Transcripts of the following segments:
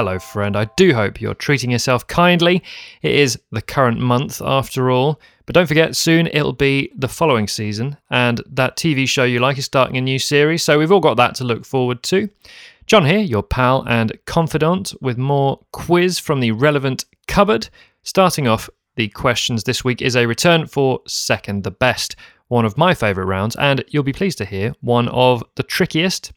Hello, friend. I do hope you're treating yourself kindly. It is the current month, after all. But don't forget, soon it'll be the following season, and that TV show you like is starting a new series, so we've all got that to look forward to. John here, your pal and confidant, with more quiz from the relevant cupboard. Starting off, the questions this week is a return for Second the Best, one of my favourite rounds, and you'll be pleased to hear one of the trickiest.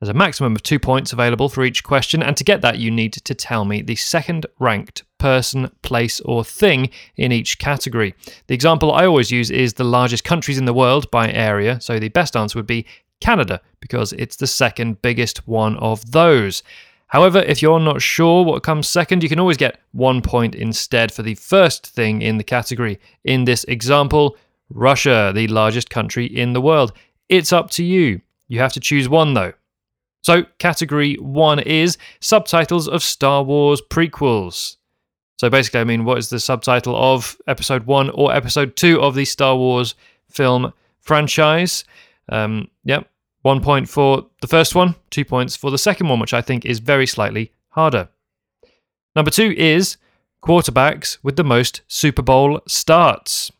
There's a maximum of two points available for each question, and to get that, you need to tell me the second ranked person, place, or thing in each category. The example I always use is the largest countries in the world by area, so the best answer would be Canada, because it's the second biggest one of those. However, if you're not sure what comes second, you can always get one point instead for the first thing in the category. In this example, Russia, the largest country in the world. It's up to you. You have to choose one though. So, category one is subtitles of Star Wars prequels. So, basically, I mean, what is the subtitle of episode one or episode two of the Star Wars film franchise? Um, yep, one point for the first one, two points for the second one, which I think is very slightly harder. Number two is quarterbacks with the most Super Bowl starts.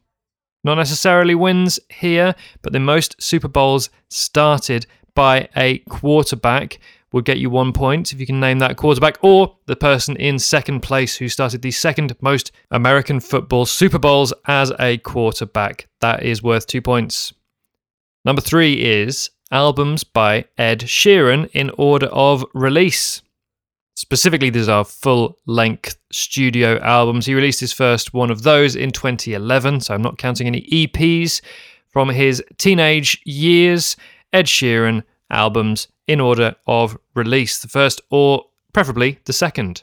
Not necessarily wins here, but the most Super Bowls started by a quarterback would get you one point if you can name that quarterback, or the person in second place who started the second most American football Super Bowls as a quarterback. That is worth two points. Number three is albums by Ed Sheeran in order of release. Specifically, these are full length studio albums. He released his first one of those in 2011, so I'm not counting any EPs from his teenage years. Ed Sheeran albums in order of release, the first or preferably the second.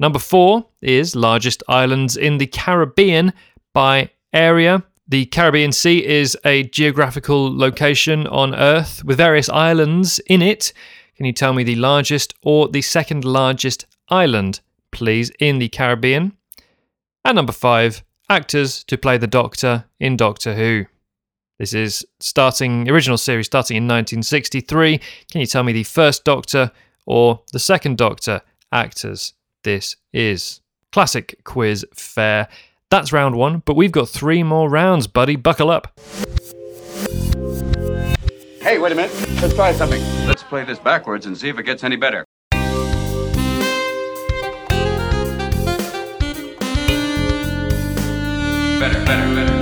Number four is largest islands in the Caribbean by area. The Caribbean Sea is a geographical location on Earth with various islands in it. Can you tell me the largest or the second largest island, please, in the Caribbean? And number five, actors to play the Doctor in Doctor Who. This is starting original series starting in 1963. Can you tell me the first Doctor or the second Doctor actors this is? Classic quiz fair. That's round one, but we've got three more rounds, buddy. Buckle up. Hey, wait a minute. Let's try something. Let's play this backwards and see if it gets any better. Better, better, better.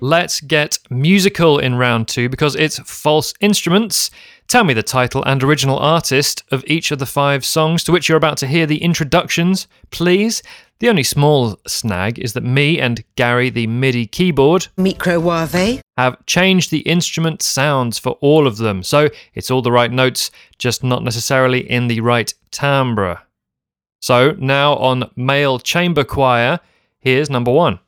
Let's get musical in round two because it's false instruments. Tell me the title and original artist of each of the five songs to which you're about to hear the introductions, please. The only small snag is that me and Gary, the MIDI keyboard, Microwave. have changed the instrument sounds for all of them. So it's all the right notes, just not necessarily in the right timbre. So now on male chamber choir, here's number one.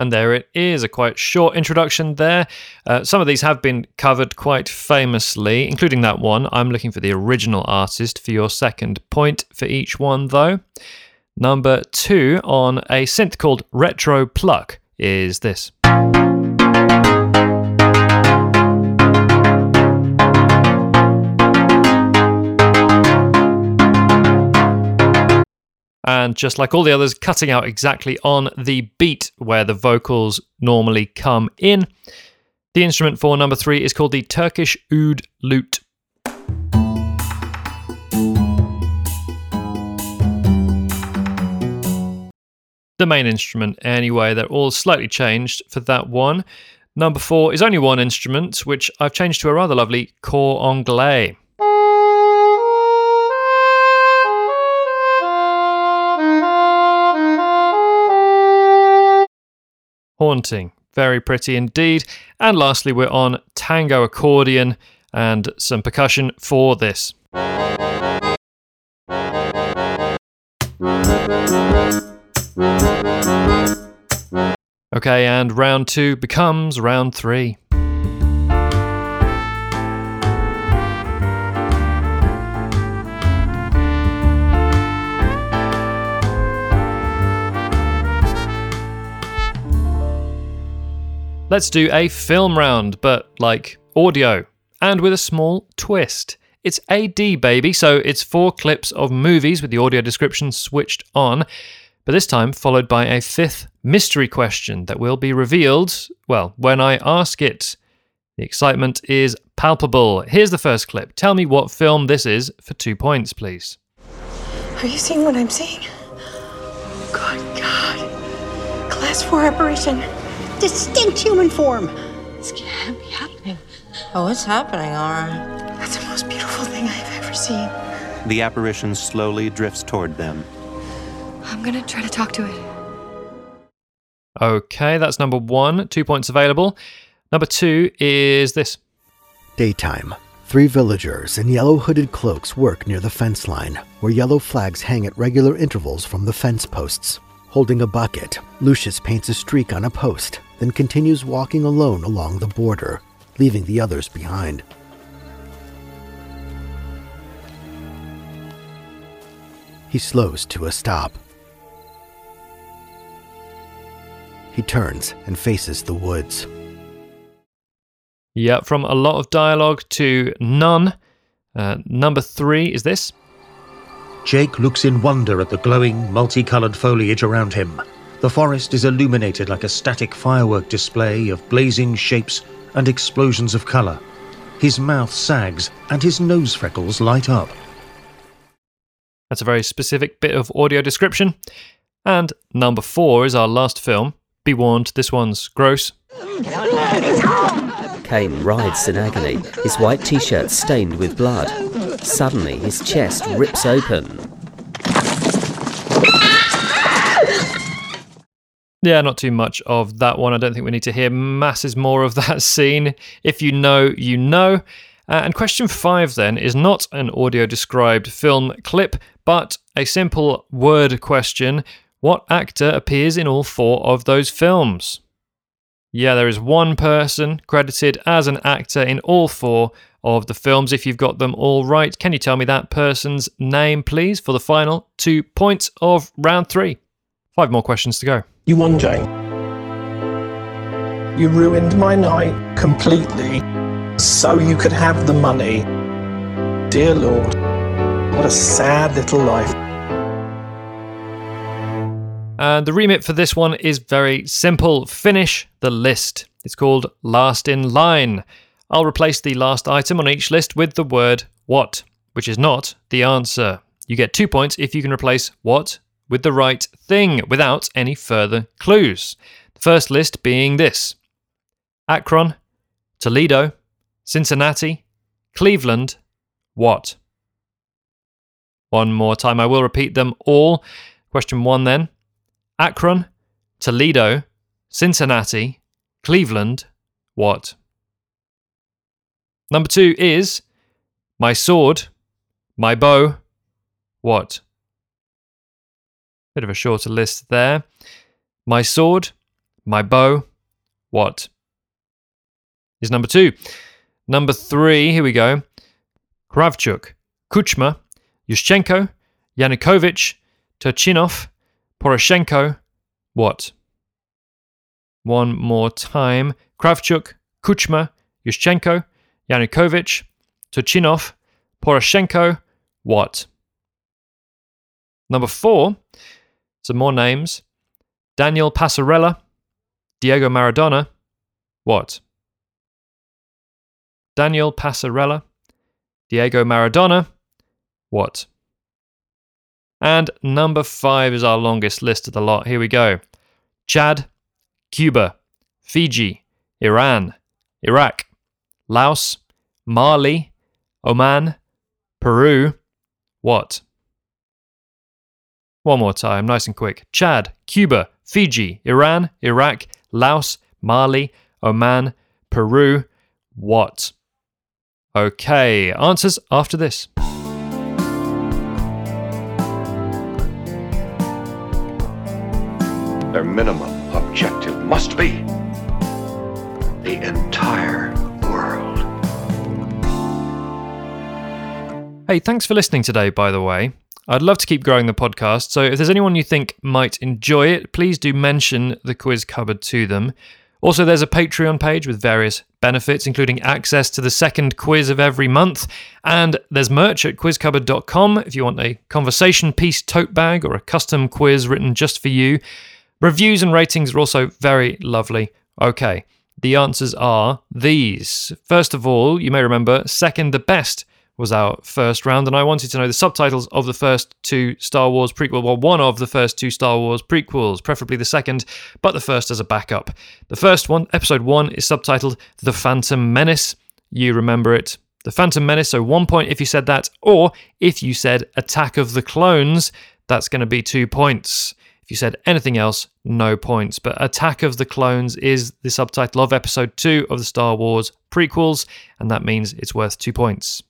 And there it is, a quite short introduction there. Uh, some of these have been covered quite famously, including that one. I'm looking for the original artist for your second point for each one, though. Number two on a synth called Retro Pluck is this. And just like all the others, cutting out exactly on the beat where the vocals normally come in. The instrument for number three is called the Turkish oud lute. The main instrument, anyway, they're all slightly changed for that one. Number four is only one instrument, which I've changed to a rather lovely cor anglais. Haunting. Very pretty indeed. And lastly, we're on tango accordion and some percussion for this. Okay, and round two becomes round three. Let's do a film round, but like audio, and with a small twist. It's AD, baby, so it's four clips of movies with the audio description switched on, but this time followed by a fifth mystery question that will be revealed, well, when I ask it. The excitement is palpable. Here's the first clip. Tell me what film this is for two points, please. Are you seeing what I'm seeing? Good God. Class 4 apparition. Distinct human form. This can't be happening. Oh, it's happening, Aura. That's the most beautiful thing I've ever seen. The apparition slowly drifts toward them. I'm gonna try to talk to it. Okay, that's number one. Two points available. Number two is this. Daytime. Three villagers in yellow hooded cloaks work near the fence line, where yellow flags hang at regular intervals from the fence posts. Holding a bucket, Lucius paints a streak on a post, then continues walking alone along the border, leaving the others behind. He slows to a stop. He turns and faces the woods. Yeah, from a lot of dialogue to none. Uh, number three is this. Jake looks in wonder at the glowing, multicolored foliage around him. The forest is illuminated like a static firework display of blazing shapes and explosions of color. His mouth sags and his nose freckles light up. That's a very specific bit of audio description. And number four is our last film. Be warned, this one's gross. Kane writhes in agony, his white t shirt stained with blood. Suddenly, his chest rips open. Yeah, not too much of that one. I don't think we need to hear masses more of that scene. If you know, you know. Uh, and question five then is not an audio described film clip, but a simple word question. What actor appears in all four of those films? Yeah, there is one person credited as an actor in all four of the films. If you've got them all right, can you tell me that person's name, please, for the final two points of round three? Five more questions to go. You won, Jane. You ruined my night completely so you could have the money. Dear Lord, what a sad little life. And the remit for this one is very simple finish the list. It's called Last in Line. I'll replace the last item on each list with the word what, which is not the answer. You get two points if you can replace what with the right thing without any further clues. The first list being this Akron, Toledo, Cincinnati, Cleveland, what? One more time, I will repeat them all. Question one then Akron, Toledo, Cincinnati, Cleveland, what? Number two is my sword, my bow, what? Bit of a shorter list there. My sword, my bow, what? Is number two. Number three, here we go. Kravchuk, Kuchma, Yushchenko, Yanukovych, Turchinov, Poroshenko, what? One more time. Kravchuk, Kuchma, Yushchenko, Yanukovych, Turchinov, Poroshenko, what? Number four, some more names. Daniel Passarella, Diego Maradona, what? Daniel Passarella, Diego Maradona, what? And number five is our longest list of the lot. Here we go Chad, Cuba, Fiji, Iran, Iraq, Laos, Mali, Oman, Peru, what? One more time, nice and quick. Chad, Cuba, Fiji, Iran, Iraq, Laos, Mali, Oman, Peru, what? Okay, answers after this. Their minimum objective must be the entire world. Hey, thanks for listening today, by the way. I'd love to keep growing the podcast, so if there's anyone you think might enjoy it, please do mention the quiz cupboard to them. Also, there's a Patreon page with various benefits, including access to the second quiz of every month. And there's merch at quizcupboard.com if you want a conversation piece tote bag or a custom quiz written just for you. Reviews and ratings are also very lovely. Okay, the answers are these. First of all, you may remember second the best was our first round, and I wanted to know the subtitles of the first two Star Wars prequels, well, one of the first two Star Wars prequels, preferably the second, but the first as a backup. The first one, episode one, is subtitled The Phantom Menace. You remember it. The Phantom Menace, so one point if you said that, or if you said Attack of the Clones, that's going to be two points. If you said anything else, no points. But Attack of the Clones is the subtitle of episode two of the Star Wars prequels, and that means it's worth two points.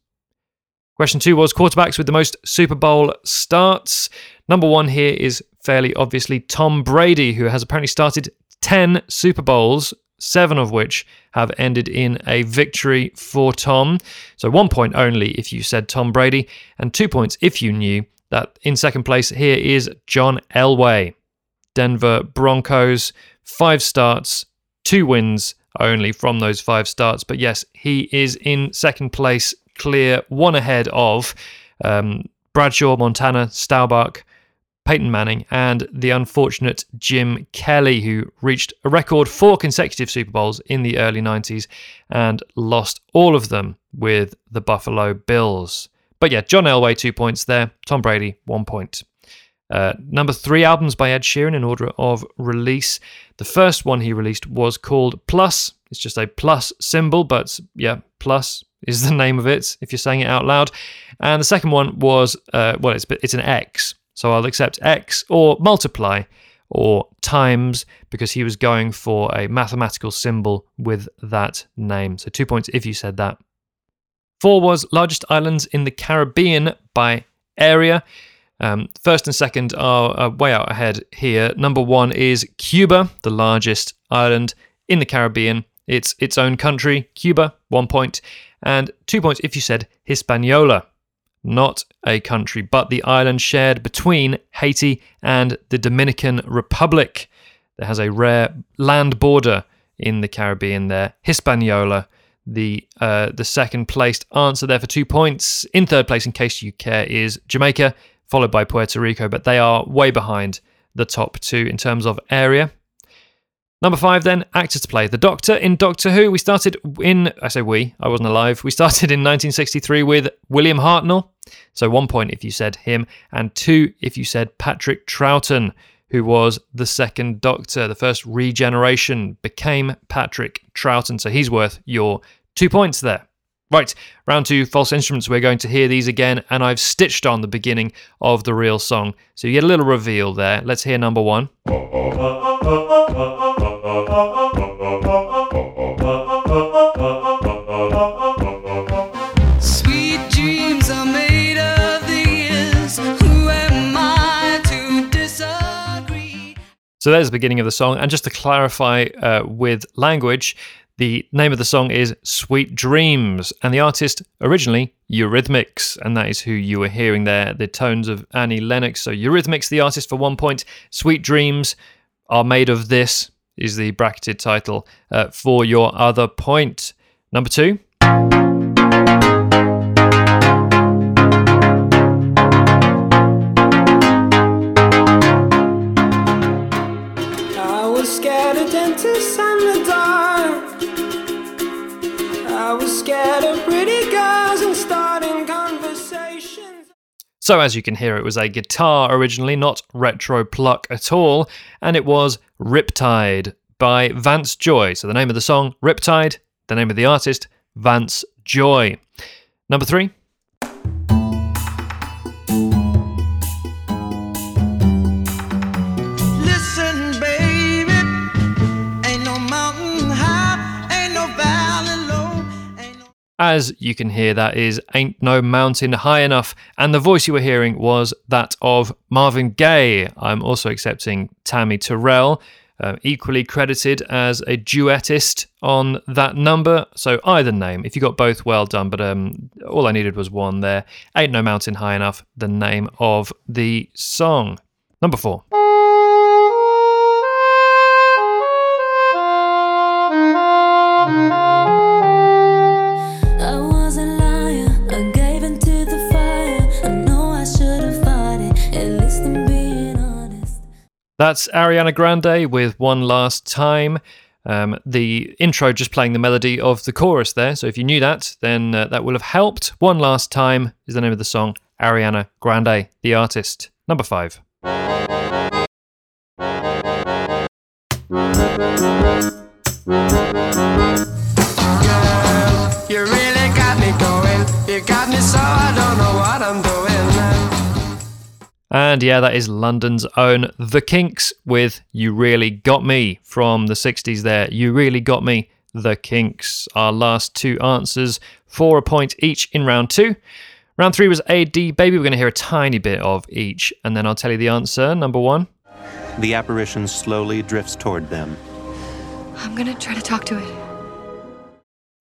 Question two was quarterbacks with the most Super Bowl starts. Number one here is fairly obviously Tom Brady, who has apparently started 10 Super Bowls, seven of which have ended in a victory for Tom. So one point only if you said Tom Brady, and two points if you knew that in second place here is John Elway. Denver Broncos, five starts, two wins only from those five starts. But yes, he is in second place clear, one ahead of um, Bradshaw, Montana, Staubach, Peyton Manning, and the unfortunate Jim Kelly, who reached a record four consecutive Super Bowls in the early 90s and lost all of them with the Buffalo Bills. But yeah, John Elway, two points there. Tom Brady, one point. Uh, number three albums by Ed Sheeran in order of release. The first one he released was called Plus. It's just a plus symbol, but yeah, plus is the name of it if you're saying it out loud. And the second one was, uh, well, it's, it's an X. So I'll accept X or multiply or times because he was going for a mathematical symbol with that name. So two points if you said that. Four was largest islands in the Caribbean by area. Um, first and second are, are way out ahead here. Number one is Cuba, the largest island in the Caribbean. It's its own country, Cuba, one point and two points if you said Hispaniola, not a country, but the island shared between Haiti and the Dominican Republic. There has a rare land border in the Caribbean there, Hispaniola. The uh, the second placed answer there for two points. In third place, in case you care, is Jamaica, followed by Puerto Rico, but they are way behind the top two in terms of area. Number five, then, actors to play. The Doctor in Doctor Who. We started in, I say we, I wasn't alive. We started in 1963 with William Hartnell. So one point if you said him, and two if you said Patrick Troughton, who was the second Doctor. The first regeneration became Patrick Troughton. So he's worth your two points there. Right, round two, false instruments. We're going to hear these again, and I've stitched on the beginning of the real song. So you get a little reveal there. Let's hear number one. So there's the beginning of the song. And just to clarify uh, with language, the name of the song is Sweet Dreams, and the artist originally Eurythmics, and that is who you were hearing there, the tones of Annie Lennox. So Eurythmics, the artist for one point, Sweet Dreams are made of this is the bracketed title uh, for your other point. Number two. So, as you can hear, it was a guitar originally, not retro pluck at all, and it was Riptide by Vance Joy. So, the name of the song, Riptide, the name of the artist, Vance Joy. Number three. As you can hear, that is Ain't No Mountain High Enough, and the voice you were hearing was that of Marvin Gaye. I'm also accepting Tammy Terrell, uh, equally credited as a duettist on that number. So either name, if you got both, well done. But um, all I needed was one there. Ain't No Mountain High Enough, the name of the song. Number four. That's Ariana Grande with One Last Time. Um, the intro just playing the melody of the chorus there. So if you knew that, then uh, that will have helped. One Last Time is the name of the song. Ariana Grande, the artist. Number five. You really got me going. You got me so I don't know what I'm doing. And yeah, that is London's own The Kinks with You Really Got Me from the 60s there. You Really Got Me, The Kinks. Our last two answers for a point each in round two. Round three was AD Baby. We're going to hear a tiny bit of each, and then I'll tell you the answer. Number one. The apparition slowly drifts toward them. I'm gonna try to talk to it.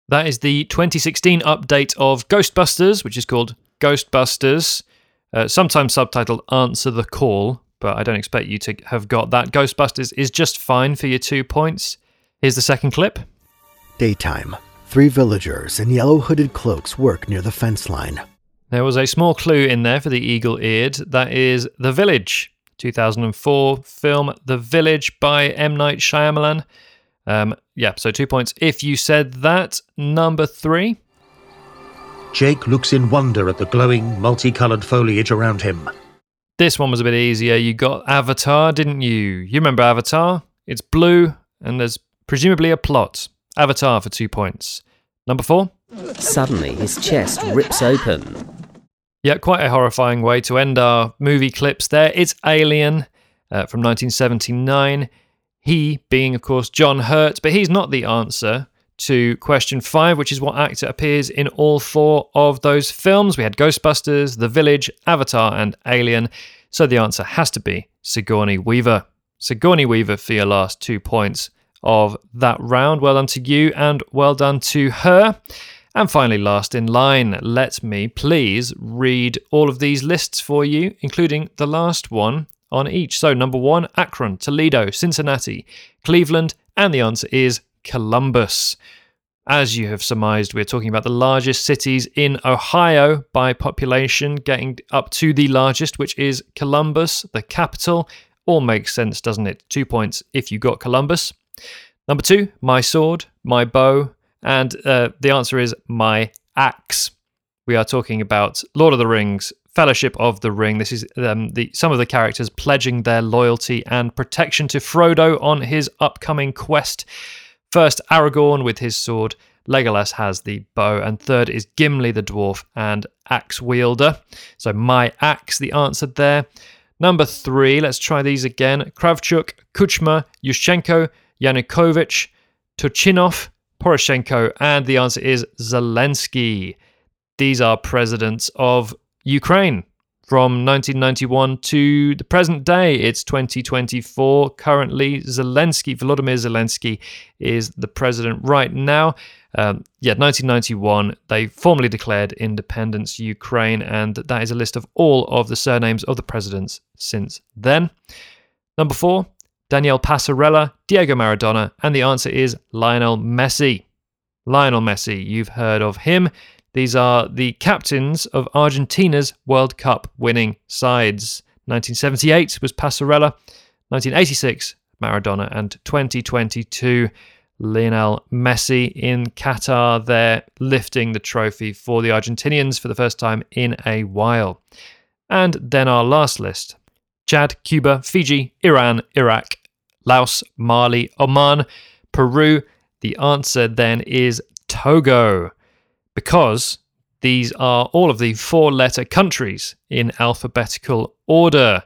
That is the 2016 update of Ghostbusters, which is called Ghostbusters, uh, sometimes subtitled Answer the Call, but I don't expect you to have got that. Ghostbusters is just fine for your two points. Here's the second clip. Daytime. Three villagers in yellow hooded cloaks work near the fence line. There was a small clue in there for the eagle eared. That is The Village, 2004 film The Village by M. Night Shyamalan. Um, yeah, so two points if you said that. Number three. Jake looks in wonder at the glowing, multicolored foliage around him. This one was a bit easier. You got Avatar, didn't you? You remember Avatar? It's blue, and there's presumably a plot. Avatar for two points. Number four. Suddenly, his chest rips open. Yeah, quite a horrifying way to end our movie clips there. It's Alien uh, from 1979. He being, of course, John Hurt, but he's not the answer to question five, which is what actor appears in all four of those films. We had Ghostbusters, The Village, Avatar, and Alien. So the answer has to be Sigourney Weaver. Sigourney Weaver for your last two points of that round. Well done to you and well done to her. And finally, last in line, let me please read all of these lists for you, including the last one on each. So, number one, Akron, Toledo, Cincinnati, Cleveland, and the answer is Columbus. As you have surmised, we're talking about the largest cities in Ohio by population, getting up to the largest, which is Columbus, the capital. All makes sense, doesn't it? Two points if you got Columbus. Number two, my sword, my bow, and uh, the answer is my axe. We are talking about Lord of the Rings, Fellowship of the Ring. This is um, the some of the characters pledging their loyalty and protection to Frodo on his upcoming quest. First, Aragorn with his sword. Legolas has the bow, and third is Gimli the dwarf and axe wielder. So my axe, the answer there. Number three, let's try these again. Kravchuk, Kuchma, Yushchenko, Yanukovych, Turchinov, Poroshenko, and the answer is Zelensky. These are presidents of Ukraine from 1991 to the present day. It's 2024. Currently, Zelensky, Volodymyr Zelensky, is the president right now. Um, yeah, 1991, they formally declared independence, Ukraine, and that is a list of all of the surnames of the presidents since then. Number four, Daniel Passarella, Diego Maradona, and the answer is Lionel Messi. Lionel Messi, you've heard of him. These are the captains of Argentina's World Cup winning sides. 1978 was Passarella, 1986 Maradona, and 2022 Lionel Messi in Qatar. They're lifting the trophy for the Argentinians for the first time in a while. And then our last list Chad, Cuba, Fiji, Iran, Iraq, Laos, Mali, Oman, Peru. The answer then is Togo, because these are all of the four letter countries in alphabetical order.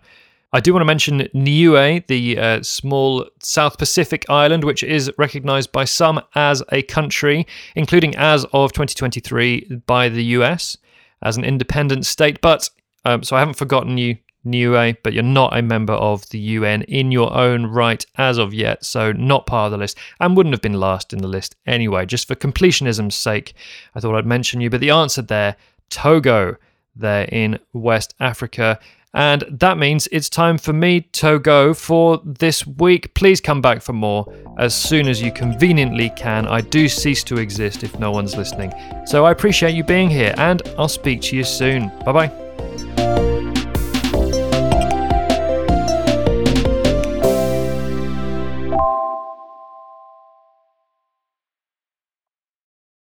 I do want to mention Niue, the uh, small South Pacific island, which is recognized by some as a country, including as of 2023 by the US as an independent state. But um, so I haven't forgotten you, Niue, but you're not a member of the UN in your own right as of yet, so not part of the list, and wouldn't have been last in the list anyway. Just for completionism's sake, I thought I'd mention you. But the answer there, Togo, there in West Africa. And that means it's time for me to go for this week. Please come back for more as soon as you conveniently can. I do cease to exist if no one's listening. So I appreciate you being here, and I'll speak to you soon. Bye bye.